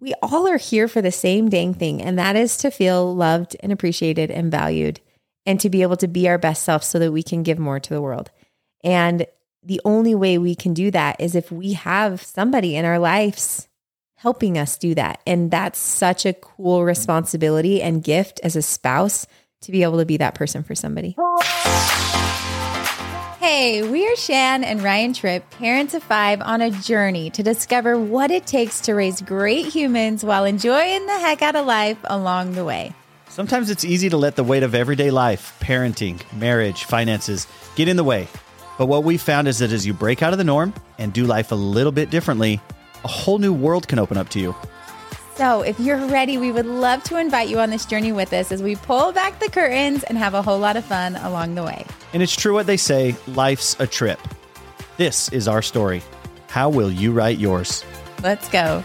we all are here for the same dang thing, and that is to feel loved and appreciated and valued and to be able to be our best self so that we can give more to the world. And the only way we can do that is if we have somebody in our lives helping us do that. And that's such a cool responsibility and gift as a spouse to be able to be that person for somebody. Hey, we are Shan and Ryan Tripp, parents of five, on a journey to discover what it takes to raise great humans while enjoying the heck out of life along the way. Sometimes it's easy to let the weight of everyday life, parenting, marriage, finances get in the way. But what we've found is that as you break out of the norm and do life a little bit differently, a whole new world can open up to you. So, if you're ready, we would love to invite you on this journey with us as we pull back the curtains and have a whole lot of fun along the way. And it's true what they say life's a trip. This is our story. How will you write yours? Let's go.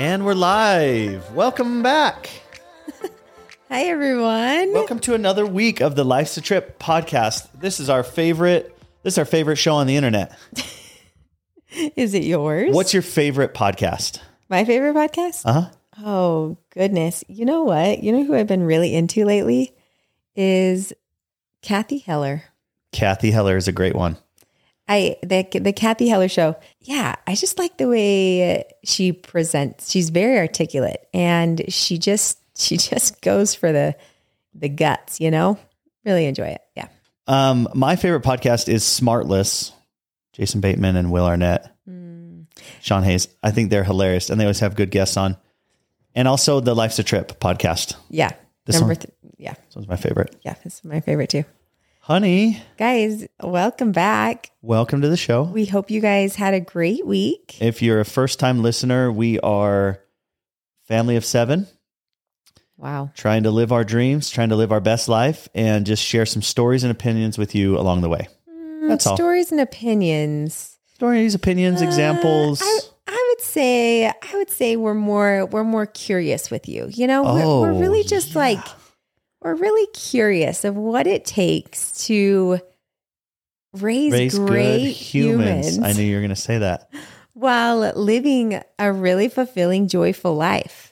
And we're live. Welcome back. Hi, everyone. Welcome to another week of the Life's a Trip podcast. This is our favorite. This is our favorite show on the internet. Is it yours? What's your favorite podcast? my favorite podcast? Uh huh. Oh, goodness. You know what? You know who I've been really into lately is Cathy Heller. Cathy Heller is a great one. I the the Cathy Heller show. Yeah, I just like the way she presents. She's very articulate and she just she just goes for the the guts, you know? Really enjoy it. Yeah. Um, my favorite podcast is Smartless. Jason Bateman and Will Arnett, Sean Hayes. I think they're hilarious, and they always have good guests on. And also the Life's a Trip podcast. Yeah. This Number one? th- yeah. This one's my favorite. Yeah, this is my favorite too. Honey, Guys, welcome back. welcome to the show. We hope you guys had a great week. If you're a first time listener, we are family of seven, Wow. trying to live our dreams, trying to live our best life, and just share some stories and opinions with you along the way. That's all. Mm, Stories and opinions. Stories, opinions, examples. Uh, I, I would say I would say we're more we're more curious with you. You know, we're, we're Oh, really just yeah. like we're really curious of what it takes to raise, Raise great humans. humans, I knew you were going to say that. while living a really fulfilling, joyful life.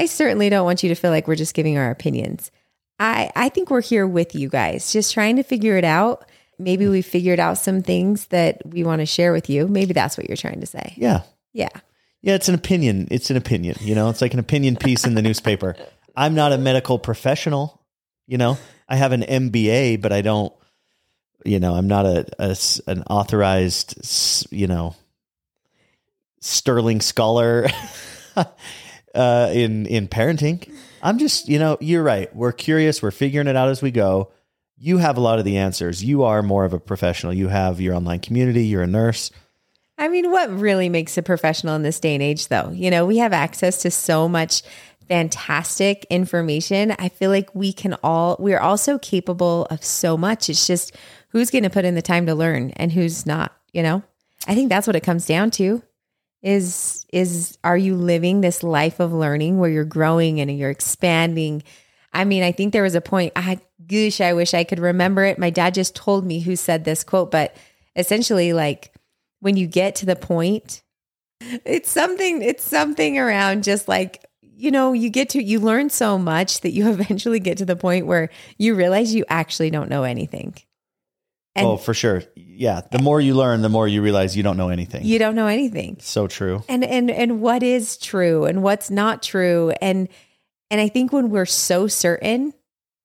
I certainly don't want you to feel like we're just giving our opinions. I I think we're here with you guys, just trying to figure it out. Maybe we figured out some things that we want to share with you. Maybe that's what you're trying to say. Yeah. Yeah. Yeah, it's an opinion. It's an opinion. You know, it's like an opinion piece in the newspaper. I'm not a medical professional. You know, I have an MBA, but I don't. You know, I'm not a, a an authorized. You know, sterling scholar uh, in in parenting. I'm just, you know, you're right. We're curious. We're figuring it out as we go. You have a lot of the answers. You are more of a professional. You have your online community. You're a nurse. I mean, what really makes a professional in this day and age, though? You know, we have access to so much fantastic information. I feel like we can all, we're also capable of so much. It's just who's going to put in the time to learn and who's not, you know? I think that's what it comes down to is is are you living this life of learning where you're growing and you're expanding? I mean i think there was a point i gosh i wish i could remember it. My dad just told me who said this quote but essentially like when you get to the point it's something it's something around just like you know you get to you learn so much that you eventually get to the point where you realize you actually don't know anything and oh, for sure. Yeah. The more you learn, the more you realize you don't know anything. you don't know anything so true. and and and what is true and what's not true and and i think when we're so certain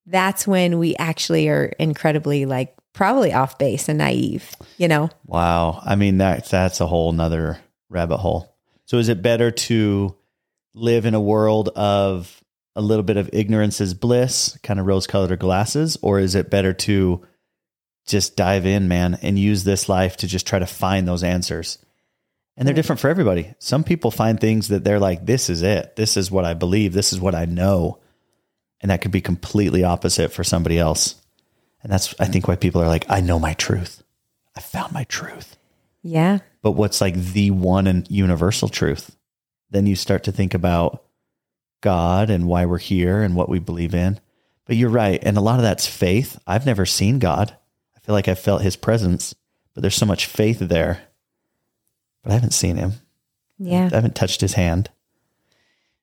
that's when we actually are incredibly like probably off base and naive you know Wow. I mean, that that's a whole nother rabbit hole. So is it better to live in a world of a little bit of ignorance is bliss, kind of rose colored glasses, or is it better to just dive in, man, and use this life to just try to find those answers? And they're different for everybody. Some people find things that they're like, this is it. This is what I believe. This is what I know. And that could be completely opposite for somebody else. And that's, I think, why people are like, I know my truth. I found my truth. yeah But what's like the one and universal truth? Then you start to think about God and why we're here and what we believe in. But you're right. And a lot of that's faith. I've never seen God. I feel like I felt his presence, but there's so much faith there. But I haven't seen him. Yeah. I haven't touched his hand.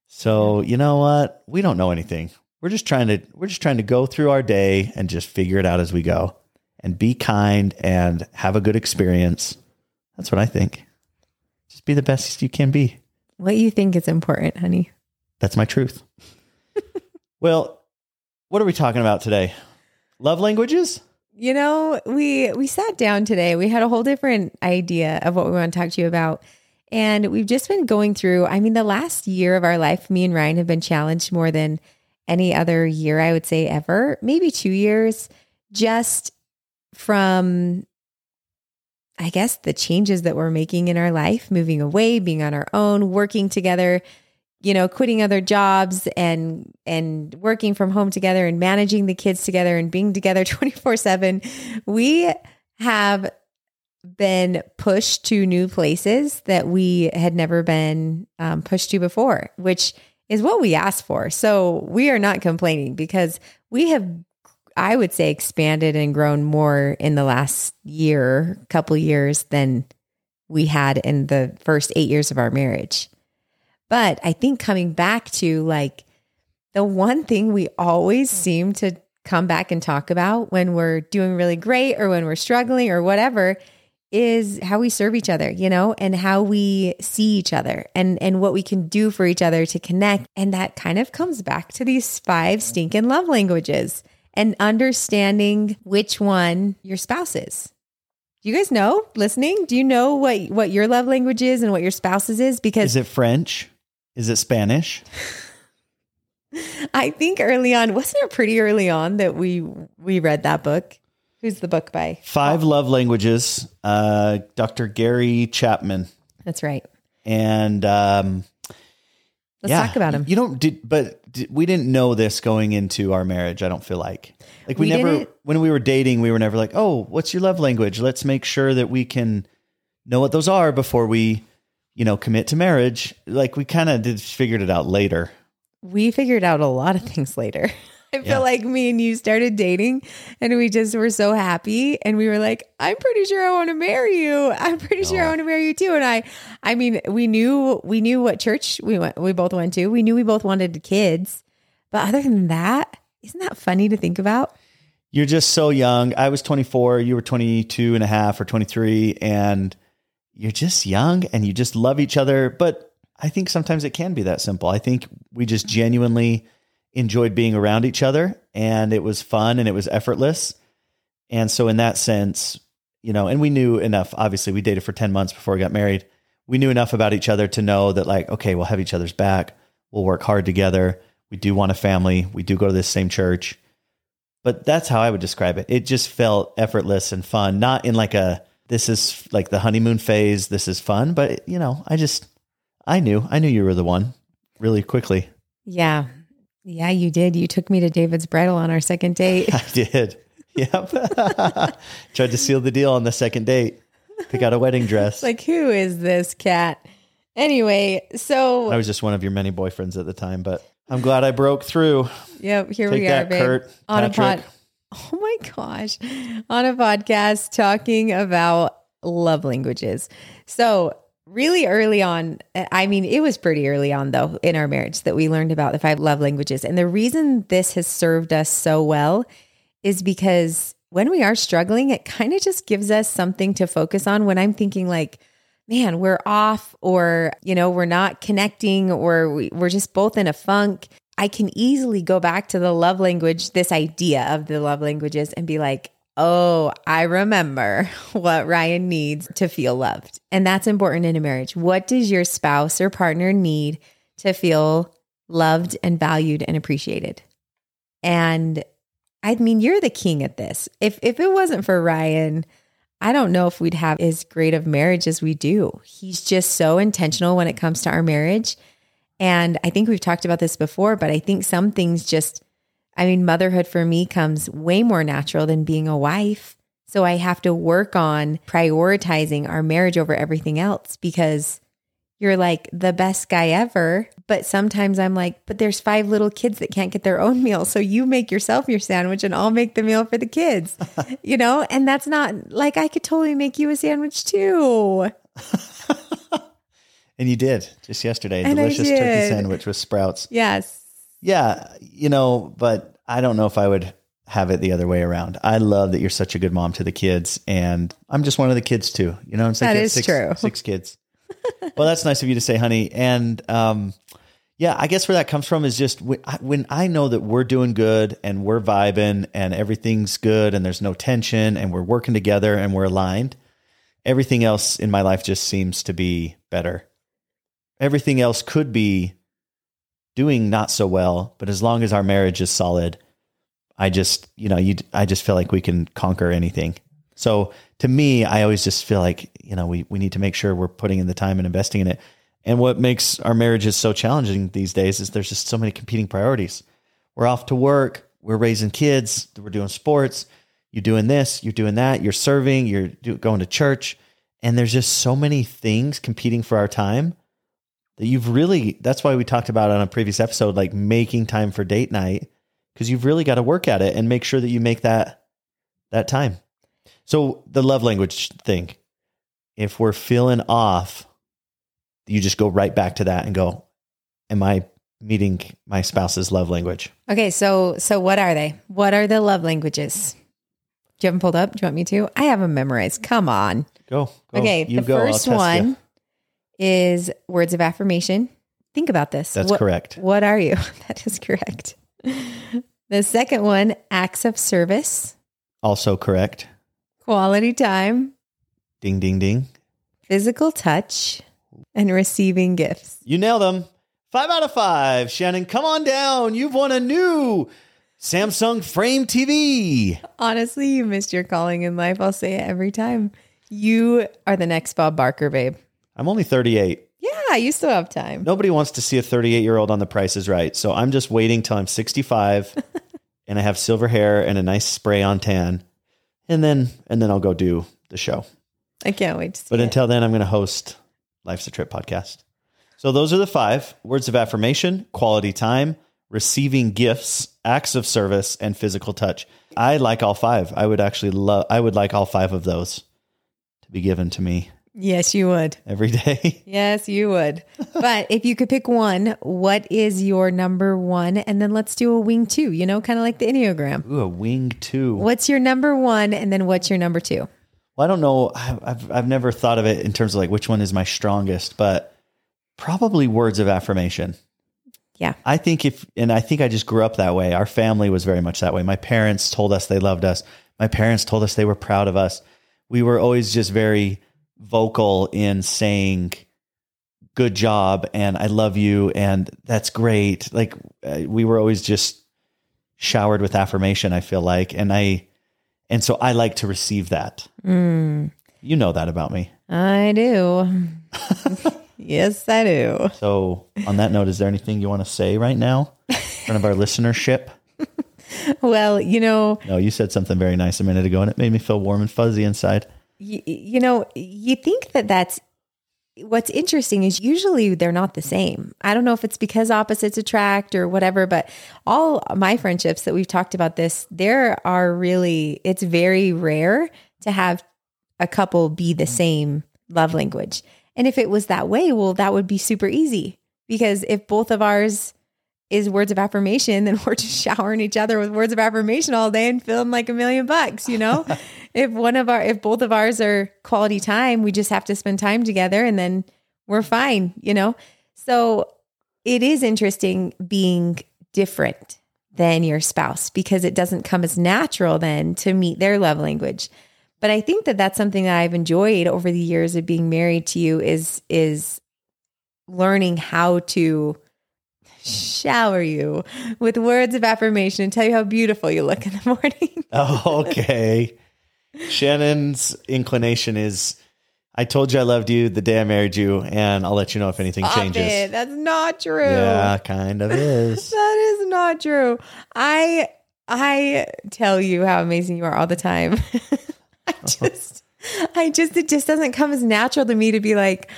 So, you know what? We don't know anything. We're just trying to we're just trying to go through our day and just figure it out as we go and be kind and have a good experience. That's what I think. Just be the best you can be. What you think is important, honey? That's my truth. well, what are we talking about today? Love languages? You know, we we sat down today. We had a whole different idea of what we want to talk to you about. And we've just been going through, I mean, the last year of our life, me and Ryan have been challenged more than any other year, I would say ever, maybe 2 years, just from I guess the changes that we're making in our life, moving away, being on our own, working together, you know, quitting other jobs and and working from home together and managing the kids together and being together 24/7. We have been pushed to new places that we had never been um, pushed to before, which is what we asked for. So we are not complaining because we have, I would say, expanded and grown more in the last year, couple years than we had in the first eight years of our marriage. But I think coming back to like the one thing we always mm. seem to come back and talk about when we're doing really great or when we're struggling or whatever is how we serve each other, you know, and how we see each other and and what we can do for each other to connect. And that kind of comes back to these five mm. stinking love languages and understanding which one your spouse is. Do you guys know listening? Do you know what what your love language is and what your spouse's is? Because Is it French? Is it Spanish? I think early on, wasn't it pretty early on that we we read that book? Who's the book by? Five Love Languages, uh, Dr. Gary Chapman. That's right. And um, Let's yeah, talk about him. You don't, did, but did, we didn't know this going into our marriage. I don't feel like, like we, We never, didn't? when we were dating, we were never like, oh, what's your love language? Let's make sure that we can know what those are before we, you know, commit to marriage. Like we kind of did figured it out later. we figured out a lot of things later. I feel Yeah. like me and you started dating and we just were so happy and we were like, I'm pretty sure I want to marry you. I'm pretty oh, sure I Oh. want to marry you too. And I I mean, we knew we knew what church we went we both went to. We knew we both wanted kids. But other than that, isn't that funny to think about? You're just so young. I was 24, you were 22 and a half or 23 and you're just young and you just love each other, but I think sometimes it can be that simple. I think we just genuinely enjoyed being around each other and it was fun and it was effortless. And so in that sense, you know, and we knew enough, obviously we dated for 10 months before we got married. We knew enough about each other to know that like, okay, we'll have each other's back. We'll work hard together. We do want a family. We do go to this same church but that's how I would describe it. It just felt effortless and fun, not in like a this is like the honeymoon phase. This is fun, but you know, I just I knew I knew you were the one really quickly. Yeah. Yeah, you did. You took me to David's bridal on our second date. I did. Yep. Tried to seal the deal on the second date. Pick out a wedding dress. like, who is this cat? Anyway, so I was just one of your many boyfriends at the time, but I'm glad I broke through. Yep, here Take we that, are, babe. Kurt, on a Patrick. pod. Oh my gosh, on a podcast talking about love languages. So really early on, I mean, it was pretty early on though in our marriage that we learned about the five love languages, and the reason this has served us so well is because when we are struggling, it kind of just gives us something to focus on. When I'm thinking like man, we're off or, you know, we're not connecting or we, we're just both in a funk, I can easily go back to the love language, this idea of the love languages and be like, oh, I remember what Ryan needs to feel loved. And that's important in a marriage. What does your spouse or partner need to feel loved and valued and appreciated? And I mean, you're the king at this. If if it wasn't for Ryan, I don't know if we'd have as great of marriage as we do. He's just so intentional when it comes to our marriage. And I think we've talked about this before, but I think some things just, I mean, motherhood for me comes way more natural than being a wife. So I have to work on prioritizing our marriage over everything else because you're like the best guy ever. But sometimes I'm like, but there's five little kids that can't get their own meal. So you make yourself your sandwich and I'll make the meal for the kids, you know? And that's not like I could totally make you a sandwich too. And you did just yesterday. And delicious turkey sandwich with sprouts. Yes. Yeah, you know, but I don't know if I would have it the other way around. I love that you're such a good mom to the kids, and I'm just one of the kids too. You know, it's like That have six, true. Six kids. well, that's nice of you to say, honey. And um, yeah, I guess where that comes from is just when I, when I know that we're doing good and we're vibing and everything's good and there's no tension and we're working together and we're aligned. Everything else in my life just seems to be better. Everything else could be doing not so well, but as long as our marriage is solid, I just, you know, you I just feel like we can conquer anything. So to me, I always just feel like, you know, we we need to make sure we're putting in the time and investing in it. And what makes our marriages so challenging these days is there's just so many competing priorities. We're off to work, we're raising kids, we're doing sports, you're doing this, you're doing that, you're serving, you're do, going to church, and there's just so many things competing for our time that you've really that's why we talked about on a previous episode like making time for date night because you've really got to work at it and make sure that you make that that time so the love language thing if we're feeling off you just go right back to that and go am i meeting my spouse's love language Okay, so so what are they? What are the love languages? Do you have them pulled up? Do you want me to? I have them memorized. Come on. go, go. Okay, you the go. First one. Is words of affirmation. Think about this. that's what, correct What are you? that is correct. The second one, acts of service, also correct quality time, ding ding ding physical touch, and receiving gifts. You nailed them. Five out of five. Shannon, come on down. You've won a new Samsung Frame TV. Honestly, you missed your calling in life. I'll say it every time. You are the next Bob Barker, babe. I'm only 38. Yeah, you still have time. Nobody wants to see a 38 year old on the price is right. So I'm just waiting till I'm 65 and I have silver hair and a nice spray on tan. And then, and then I'll go do the show. I can't wait to see But it. until then, I'm going to host Life's a Trip podcast. So those are the five words of affirmation, quality time, receiving gifts, acts of service, and physical touch. I like all five. I would actually love, I would like all five of those to be given to me yes, you would. every day. Yes, you would. but if you could pick one, what is your number one? And then let's do a wing two, you know, kind of like the Enneagram. Ooh, a wing two. What's your number one? And then what's your number two? Well, I don't know. I've, I've, I've never thought of it in terms of like which one is my strongest, but probably words of affirmation. Yeah. I think if, and I think I just grew up that way. Our family was very much that way. My parents told us they loved us. My parents told us they were proud of us. We were always just very vocal in saying, good job and I love you and that's great. Like uh, we were always just showered with affirmation, I feel like. And I, and so I like to receive that. Mm, You know that about me. I do. yes, I do. So, on that note, is there anything you want to say right now in front of our listenership? Well, you know, No, you said something very nice a minute ago, and it made me feel warm and fuzzy inside. Y- you know, you think that that's what's interesting is usually they're not the same. I don't know if it's because opposites attract or whatever, but all my friendships that we've talked about this, there are really, it's very rare to have a couple be the mm. same love language. And if it was that way, well, that would be super easy because if both of ours is words of affirmation, then we're just showering each other with words of affirmation all day and feeling like a million bucks, you know? if one of our if both of ours are quality time, we just have to spend time together and then we're fine, you know? So it is interesting being different than your spouse because it doesn't come as natural then to meet their love language. But I think that that's something that I've enjoyed over the years of being married to you is is learning how to shower you with words of affirmation and tell you how beautiful you look in the morning. Oh, okay. Shannon's inclination is I told you I loved you the day I married you, and I'll let you know if anything Stop changes. it. That's not true. Yeah, kind of is. That is not true. I I tell you how amazing you are all the time. I just I just it just doesn't come as natural to me to be like,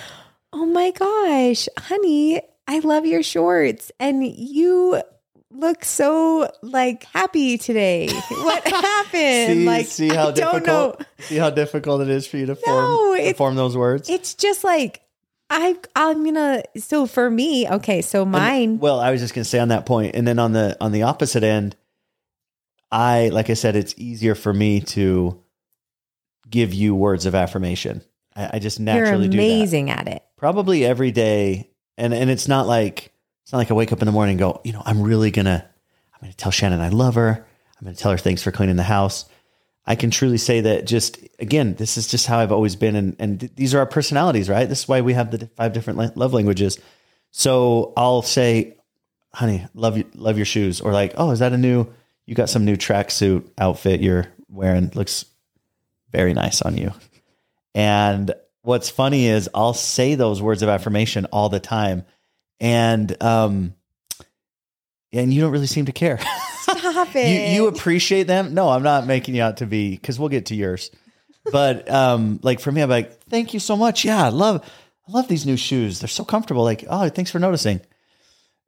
Oh my gosh, honey, I love your shorts and you look so like happy today. What happened? see, like see how I don't difficult know. see how difficult it is for you to No, form to form those words. It's just like I I'm gonna so for me, okay, so mine Well, I was just going to say on that point, and then on the on the opposite end, I like I said, it's easier for me to give you words of affirmation. I, I just you're naturally do that. amazing at it. Probably every day, and and it's not like it's not like I wake up in the morning and go, you know, I'm really gonna I'm gonna tell Shannon I love her. I'm gonna tell her thanks for cleaning the house. I can truly say that just again, this is just how I've always been, and and th- these are our personalities, right? This is why we have the five different la- love languages. So I'll say, "Honey, love you, love your shoes," or like, "Oh, is that a new? You got some new tracksuit outfit you're wearing? Looks very nice on you." And what's funny is I'll say those words of affirmation all the time, and um, and you don't really seem to care. Stop you it. you appreciate them. No, I'm not making you out to be because we'll get to yours. But um, like for me, I'm like, thank you so much. Yeah, I love I love these new shoes. They're so comfortable. Like, oh, thanks for noticing.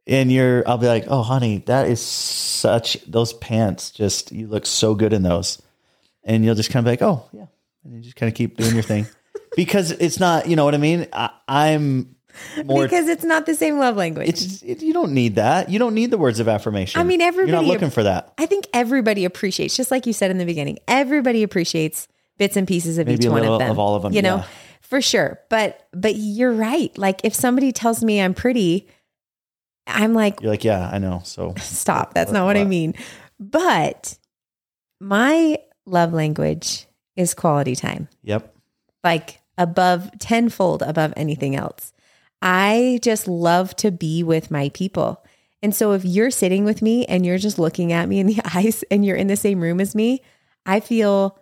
And you're, I'll be like, oh, honey, that is such those pants. Just you look so good in those. And you'll just kind of be like, oh yeah, and you just kind of keep doing your thing because it's not, you know what I mean. I, I'm more. because it's not the same love language. it's it, you don't need that. You don't need the words of affirmation. I mean, You're not looking for that. I think everybody appreciates, just like you said in the beginning, everybody appreciates bits and pieces of Maybe each one of them. of all of them, You know, yeah. for sure. But but you're right. Like if somebody tells me I'm pretty, I'm like, You're like, yeah, I know. So stop. That's not what I mean. But my love language is quality time. Yep. Like above tenfold above anything else. I just love to be with my people. And so if you're sitting with me and you're just looking at me in the eyes and you're in the same room as me, I feel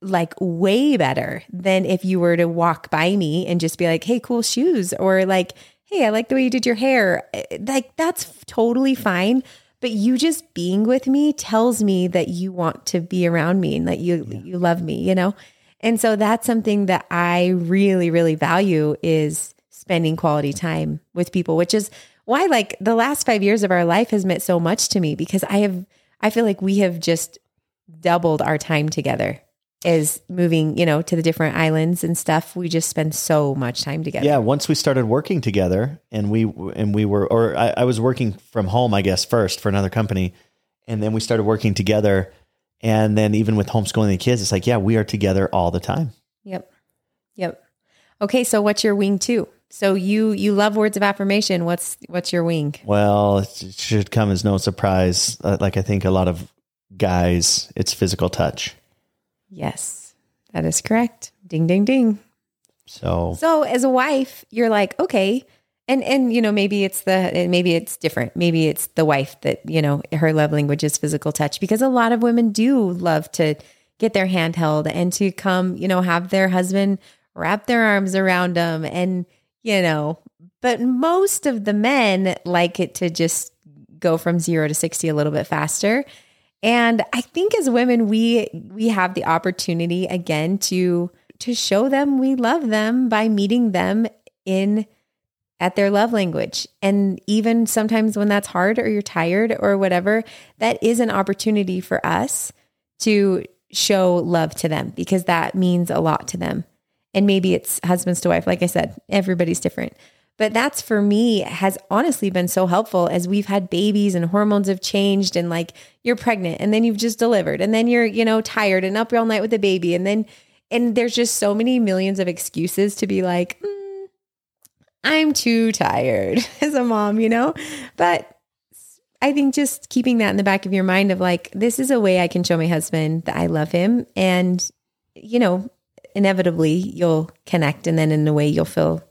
like way better than if you were to walk by me and just be like, "Hey, cool shoes," or like, "Hey, I like the way you did your hair." Eh, Like that's totally fine, but you just being with me tells me that you want to be around me and that you you love me, you know? And so that's something that I really really value is spending quality time with people, which is why like the last 5 years of our life has meant so much to me because I have I feel like we have just doubled our time together is moving, you know, to the different islands and stuff. We just spend so much time together. Yeah. Once we started working together, and we and we were, or I, I was working from home, I guess, first for another company, and then we started working together, and then even with homeschooling the kids, it's like, yeah, we are together all the time. Yep. Yep. Okay, so what's your wing two? So you you love words of affirmation. What's what's your wing? Well, it should come as no surprise. Uh, like I think a lot of guys, it's physical touch. Yes. That is correct. Ding ding ding. So So as a wife, you're like, okay, and and you know maybe it's the maybe it's different. Maybe it's the wife that you know her love language is physical touch because a lot of women do love to get their hand held and to come, you know, have their husband wrap their arms around them and you know, but most of the men like it to just go from 0 to 60 a little bit faster. And I think as women we we have the opportunity again to to show them we love them by meeting them in at their love language. And even sometimes when that's hard or you're tired or whatever, that is an opportunity for us to show love to them because that means a lot to them. And maybe it's husbands to wife. Like I said, everybody's different. But that's for me has honestly been so helpful as we've had babies and hormones have changed and like you're pregnant and then you've just delivered and then you're, you know, tired and up all night with the baby and then and there's just so many millions of excuses to be like, "Mm, I'm too tired as a mom, you know? But I think just keeping that in the back of your mind of like, this is a way I can show my husband that I love him. And, you know, inevitably you'll connect and then in a way you'll feel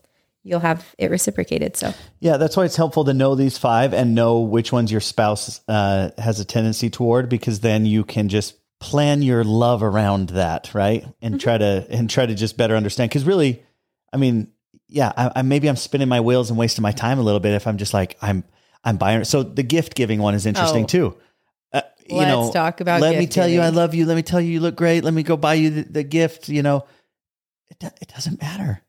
you'll have it reciprocated. So Yeah, that's why it's helpful to know these five and know which ones your spouse uh, has a tendency toward, because then you can just plan your love around that, right? And try to and try to just better understand. Because really, I mean, yeah, I, I maybe I'm spinning my wheels and wasting my time a little bit if I'm just like I'm I'm buying. So the gift giving one is interesting Oh. too. Uh, you Let's know, talk about Let me tell you, I love you. Let me tell you, you look great. Let me go buy you the, the gift. You know, it it doesn't matter.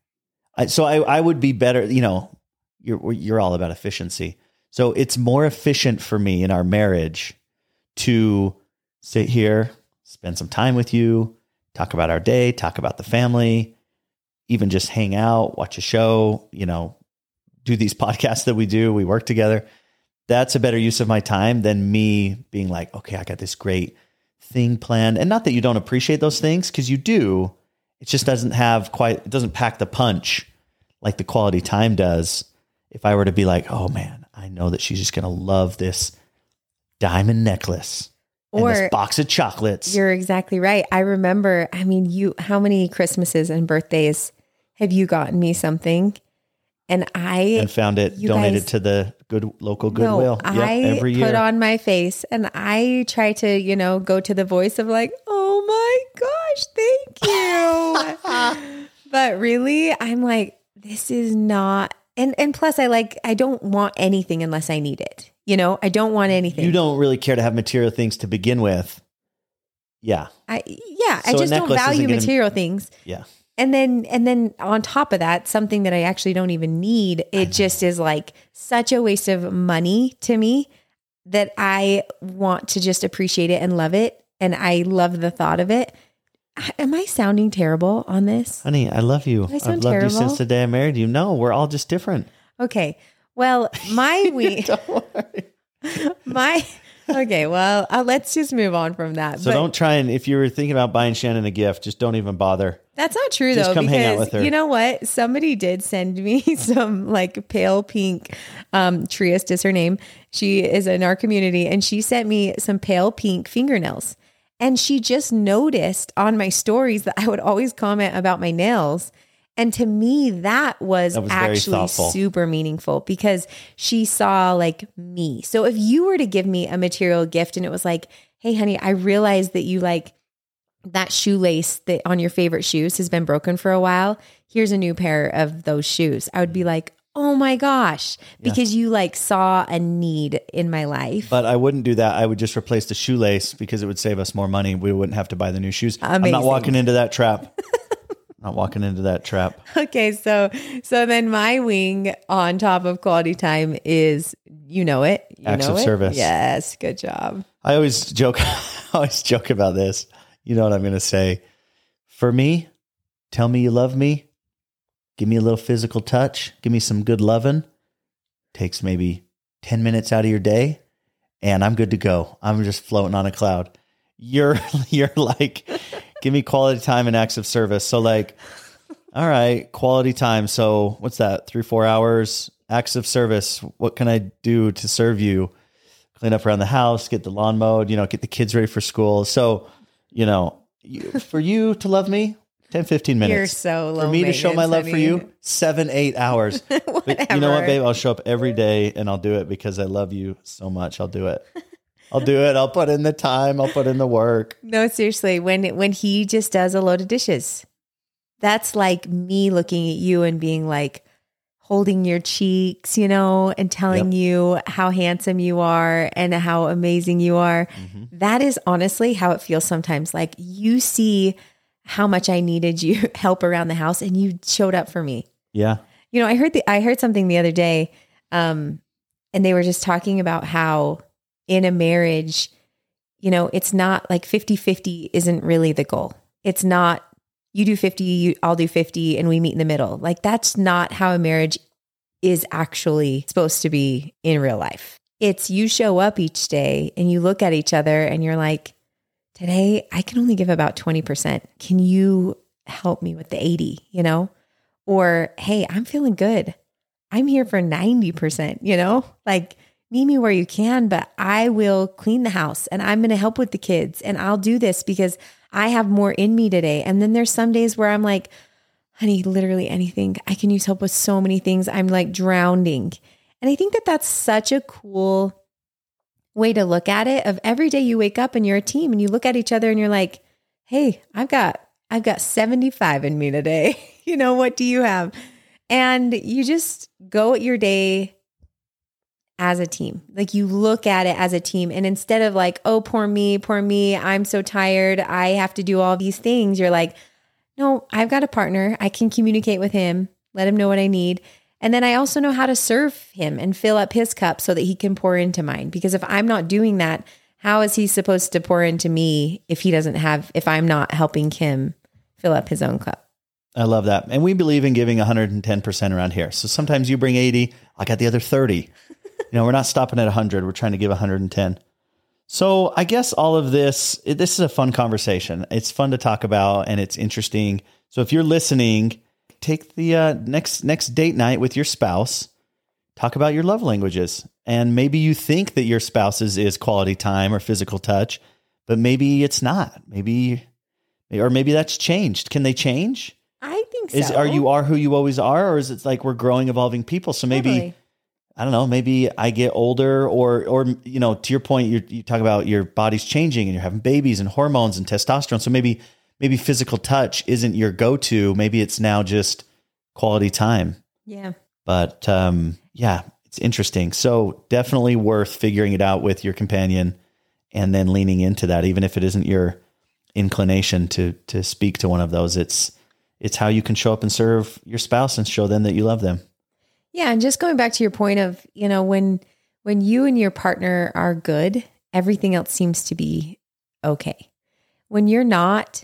I, so I, I would be better, you know, you're, you're all about efficiency. So it's more efficient for me in our marriage to sit here, spend some time with you, talk about our day, talk about the family, even just hang out, watch a show, you know, do these podcasts that we do, we work together. That's a better use of my time than me being like, okay, I got this great thing planned. And not that you don't appreciate those things, because you do. It just doesn't have quite, it doesn't pack the punch like the quality time does. If I were to be like, oh man, I know that she's just going to love this diamond necklace or box of chocolates. You're exactly right. I remember, I mean, you, how many Christmases and birthdays have you gotten me something? And I and found it donated guys, to the good local Goodwill. No, yep, I every year. put on my face and I try to, you know, go to the voice of like, oh my gosh, thank you. but really, I'm like, this is not and and plus I like I don't want anything unless I need it. You know, I don't want anything. You don't really care to have material things to begin with. Yeah. I yeah, so I just don't value material gonna, things. Yeah. And then and then on top of that, something that I actually don't even need, it just is like such a waste of money to me that I want to just appreciate it and love it and I love the thought of it. Am I sounding terrible on this? Honey, I love you. I I've loved terrible? you since the day I married you. No, we're all just different. Okay. Well, my we my okay. Well, uh, let's just move on from that. So but, don't try and if you were thinking about buying Shannon a gift, just don't even bother. That's not true just though. Come hang out with her. You know what? Somebody did send me some like pale pink. Um, Trieste is her name. She is in our community, and she sent me some pale pink fingernails. And she just noticed on my stories that I would always comment about my nails. And to me, that was, that was actually super meaningful because she saw like me. So if you were to give me a material gift and it was like, hey, honey, I realized that you like that shoelace that on your favorite shoes has been broken for a while. Here's a new pair of those shoes. I would be mm. like, oh my gosh, because yeah. you like saw a need in my life. But I wouldn't do that. I would just replace the shoelace because it would save us more money. We wouldn't have to buy the new shoes. Amazing. I'm not walking into that trap. not walking into that trap. Okay, so so then my wing on top of quality time is you know it. You Acts know of it? service. Yes, good job. I always joke I always joke about this. You know what I'm going to say. For me, tell me you love me Give me a little physical touch. Give me some good loving. Takes maybe 10 minutes out of your day and I'm good to go. I'm just floating on a cloud. You're you're like give me quality time and acts of service. So like all right, quality time. So what's that? 3 4 hours acts of service. What can I do to serve you? Clean up around the house, get the lawn mowed, you know, get the kids ready for school. So, you know, for you to love me, 10, 15 minutes. You're so low For me to show my love for you, seven, eight hours. you know what, babe? I'll show up every day and I'll do it because I love you so much. I'll do it. I'll do it. I'll put in the time. I'll put in the work. No, seriously. When when he just does a load of dishes, that's like me looking at you and being like holding your cheeks, you know, and telling yep. you how handsome you are and how amazing you are. Mm-hmm. That is honestly how it feels sometimes. Like you see how much I needed you help around the house and you showed up for me. Yeah. You know, I heard the I heard something the other day um and they were just talking about how in a marriage, you know, it's not like 50-50 isn't really the goal. It's not you do 50, you, I'll do 50 and we meet in the middle. Like that's not how a marriage is actually supposed to be in real life. It's you show up each day and you look at each other and you're like, today I can only give about 20%. Can you help me with the 80, you know? Or, hey, I'm feeling good. I'm here for 90%, you know? Like, meet me where you can, but I will clean the house and I'm going to help with the kids and I'll do this because I have more in me today. And then there's some days where I'm like, honey, literally anything. I can use help with so many things. I'm like drowning. And I think that that's such a cool way to look at it of every day you wake up and you're a team and you look at each other and you're like, "Hey, I've got I've got 75 in me today. you know, what do you have?" And you just go at your day as a team. Like you look at it as a team and instead of like, "Oh, poor me, poor me, I'm so tired. I have to do all these things." You're like, "No, I've got a partner. I can communicate with him. let him know what I need. And then I also know how to serve him and fill up his cup so that he can pour into mine. Because if I'm not doing that, how is he supposed to pour into me if he doesn't have, if I'm not helping him fill up his own cup? I love that. And we believe in giving 110% around here. So sometimes you bring 80, I got the other 30. You know, we're not stopping at 100, we're trying to give 110. So I guess all of this, it, this is a fun conversation. It's fun to talk about and it's interesting. So if you're listening, take the uh, next next date night with your spouse. Talk about your love languages, and maybe you think that your spouse's is quality time or physical touch, but maybe it's not. Maybe, or maybe that's changed. Can they change? I think so. Is are you are who you always are, or is it like we're growing, evolving people? So maybe Totally. I don't know. Maybe I get older, or or you know, to your point, you you talk about your body's changing and you're having babies and hormones and testosterone. So maybe maybe physical touch isn't your go to. Maybe it's now just quality time. Yeah. But um, yeah, it's interesting. So definitely worth figuring it out with your companion, and then leaning into that, even if it isn't your inclination to to speak to one of those. It's it's how you can show up and serve your spouse and show them that you love them. Yeah, and just going back to your point of, you know, when when you and your partner are good, everything else seems to be okay. When you're not,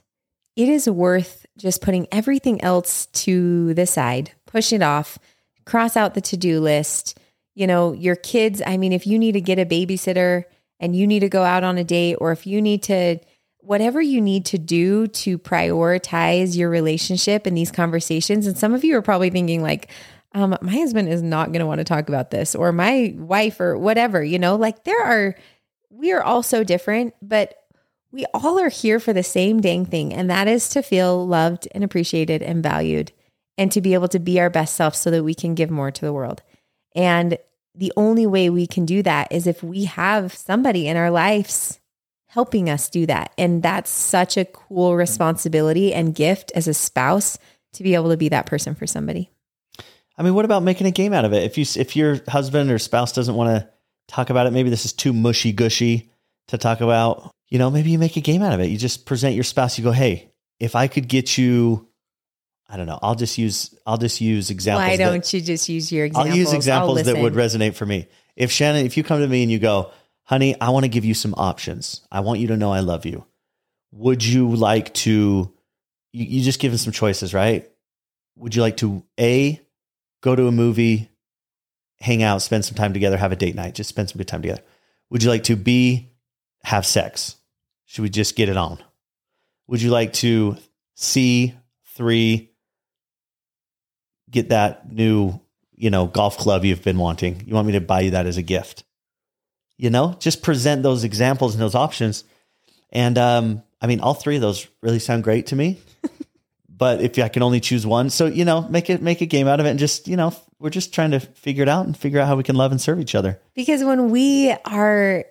it is worth just putting everything else to the side, push it off, cross out the to-do list. You know, your kids, I mean, if you need to get a babysitter and you need to go out on a date or if you need to whatever you need to do to prioritize your relationship in these conversations and some of you are probably thinking like um, my husband is not going to want to talk about this or my wife or whatever, you know, like there are, we are all so different, but we all are here for the same dang thing. And that is to feel loved and appreciated and valued and to be able to be our best self so that we can give more to the world. And the only way we can do that is if we have somebody in our lives helping us do that. And that's such a cool responsibility and gift as a spouse to be able to be that person for somebody. I mean, what about making a game out of it? If you if your husband or spouse doesn't want to talk about it, maybe this is too mushy gushy to talk about. You know, maybe you make a game out of it. You just present your spouse. You go, "Hey, if I could get you, I don't know. I'll just use I'll just use examples. Why don't you just use your examples? I'll use examples that would resonate for me. If Shannon, if you come to me and you go, honey, I want to give you some options. I want you to know I love you. Would you like to, you, you just given some choices, right? Would you like to A, go to a movie, hang out, spend some time together, have a date night, just spend some good time together? Would you like to B, have sex? Should we just get it on? Would you like to C, three, get that new, you know, golf club you've been wanting? You want me to buy you that as a gift? You know, just present those examples and those options. And um, I mean, all three of those really sound great to me. But if I can only choose one, so you know, make it make a game out of it, and just you know, we're just trying to figure it out and figure out how we can love and serve each other. Because when we are,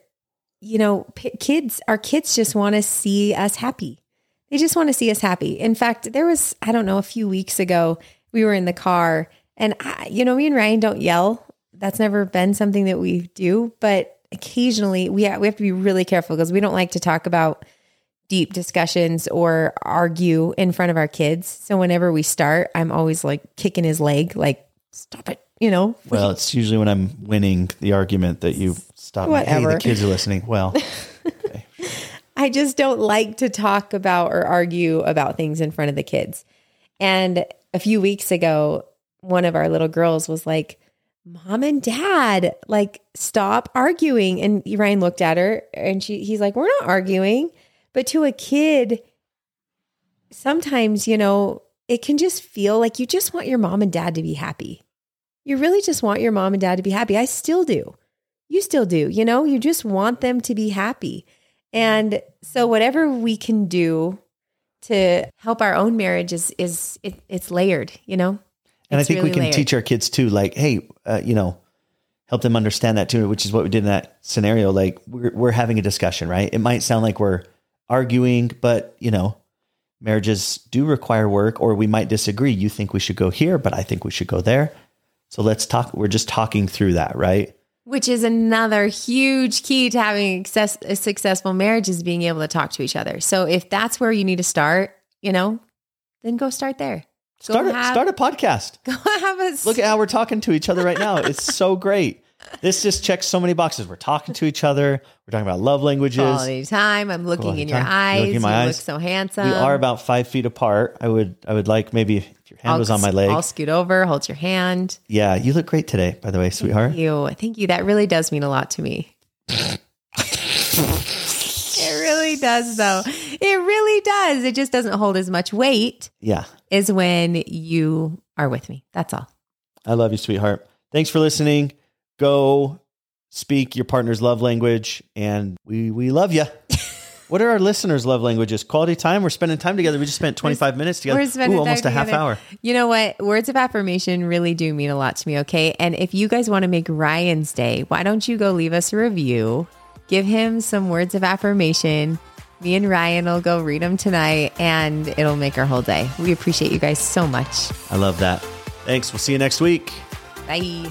you know, p- kids, our kids just want to see us happy. They just want to see us happy. In fact, there was, I don't know, a few weeks ago, we were in the car and, I, you know, me and Ryan don't yell. That's never been something that we do. But occasionally we, ha- we have to be really careful because we don't like to talk about deep discussions or argue in front of our kids. So whenever we start, I'm always like kicking his leg, like, stop it, you know? Well, it's usually when I'm winning the argument that you stop. me. Hey, Whatever. the kids are listening. Well, I just don't like to talk about or argue about things in front of the kids. And a few weeks ago, one of our little girls was like, Mom and Dad, like, stop arguing. And Ryan looked at her and she he's like, We're not arguing. But to a kid, sometimes, you know, it can just feel like you just want your mom and dad to be happy. You really just want your mom and dad to be happy. I still do. You still do. You know, you just want them to be happy. And so whatever we can do to help our own marriage is is it, it's layered, you know? and I think we can layered. teach our kids too, like, hey, uh, you know, help them understand that too, which is what we did in that scenario. Like, we're we're having a discussion, right? It might sound like we're arguing, but you know, marriages do require work, or we might disagree. You think we should go here, but I think we should go there. So let's talk. We're just talking through that, right? Which is another huge key to having success, a successful marriage is being able to talk to each other. So if that's where you need to start, you know, then go start there. Start a, have- start a podcast. Go have a Look at how we're talking to each other right now. It's so great. This just checks so many boxes. We're talking to each other. We're talking about love languages. quality time. I'm looking Quality in your time. You're eyes. looking in my you eyes. look so handsome. we are about five feet apart. I would I would like maybe if your hand I'll, was on my leg. I'll scoot over, hold your hand. yeah, you look great today, by the way, sweetheart. You, thank you. That really does mean a lot to me. it really does, though. It really does. It just doesn't hold as much weight Yeah. Is when you are with me. That's all. I love you, sweetheart. Thanks for listening. Go speak your partner's love language, and we we love you. what are our listeners' love languages? Quality time. We're spending time together. We just spent twenty five minutes together. we're spending Ooh, almost a half together. hour. You know what? Words of affirmation really do mean a lot to me, okay? And if you guys want to make Ryan's day, why don't you go leave us a review? Give him some words of affirmation. Me and Ryan will go read them tonight and it'll make our whole day. We appreciate you guys so much. I love that. Thanks. We'll see you next week. Bye.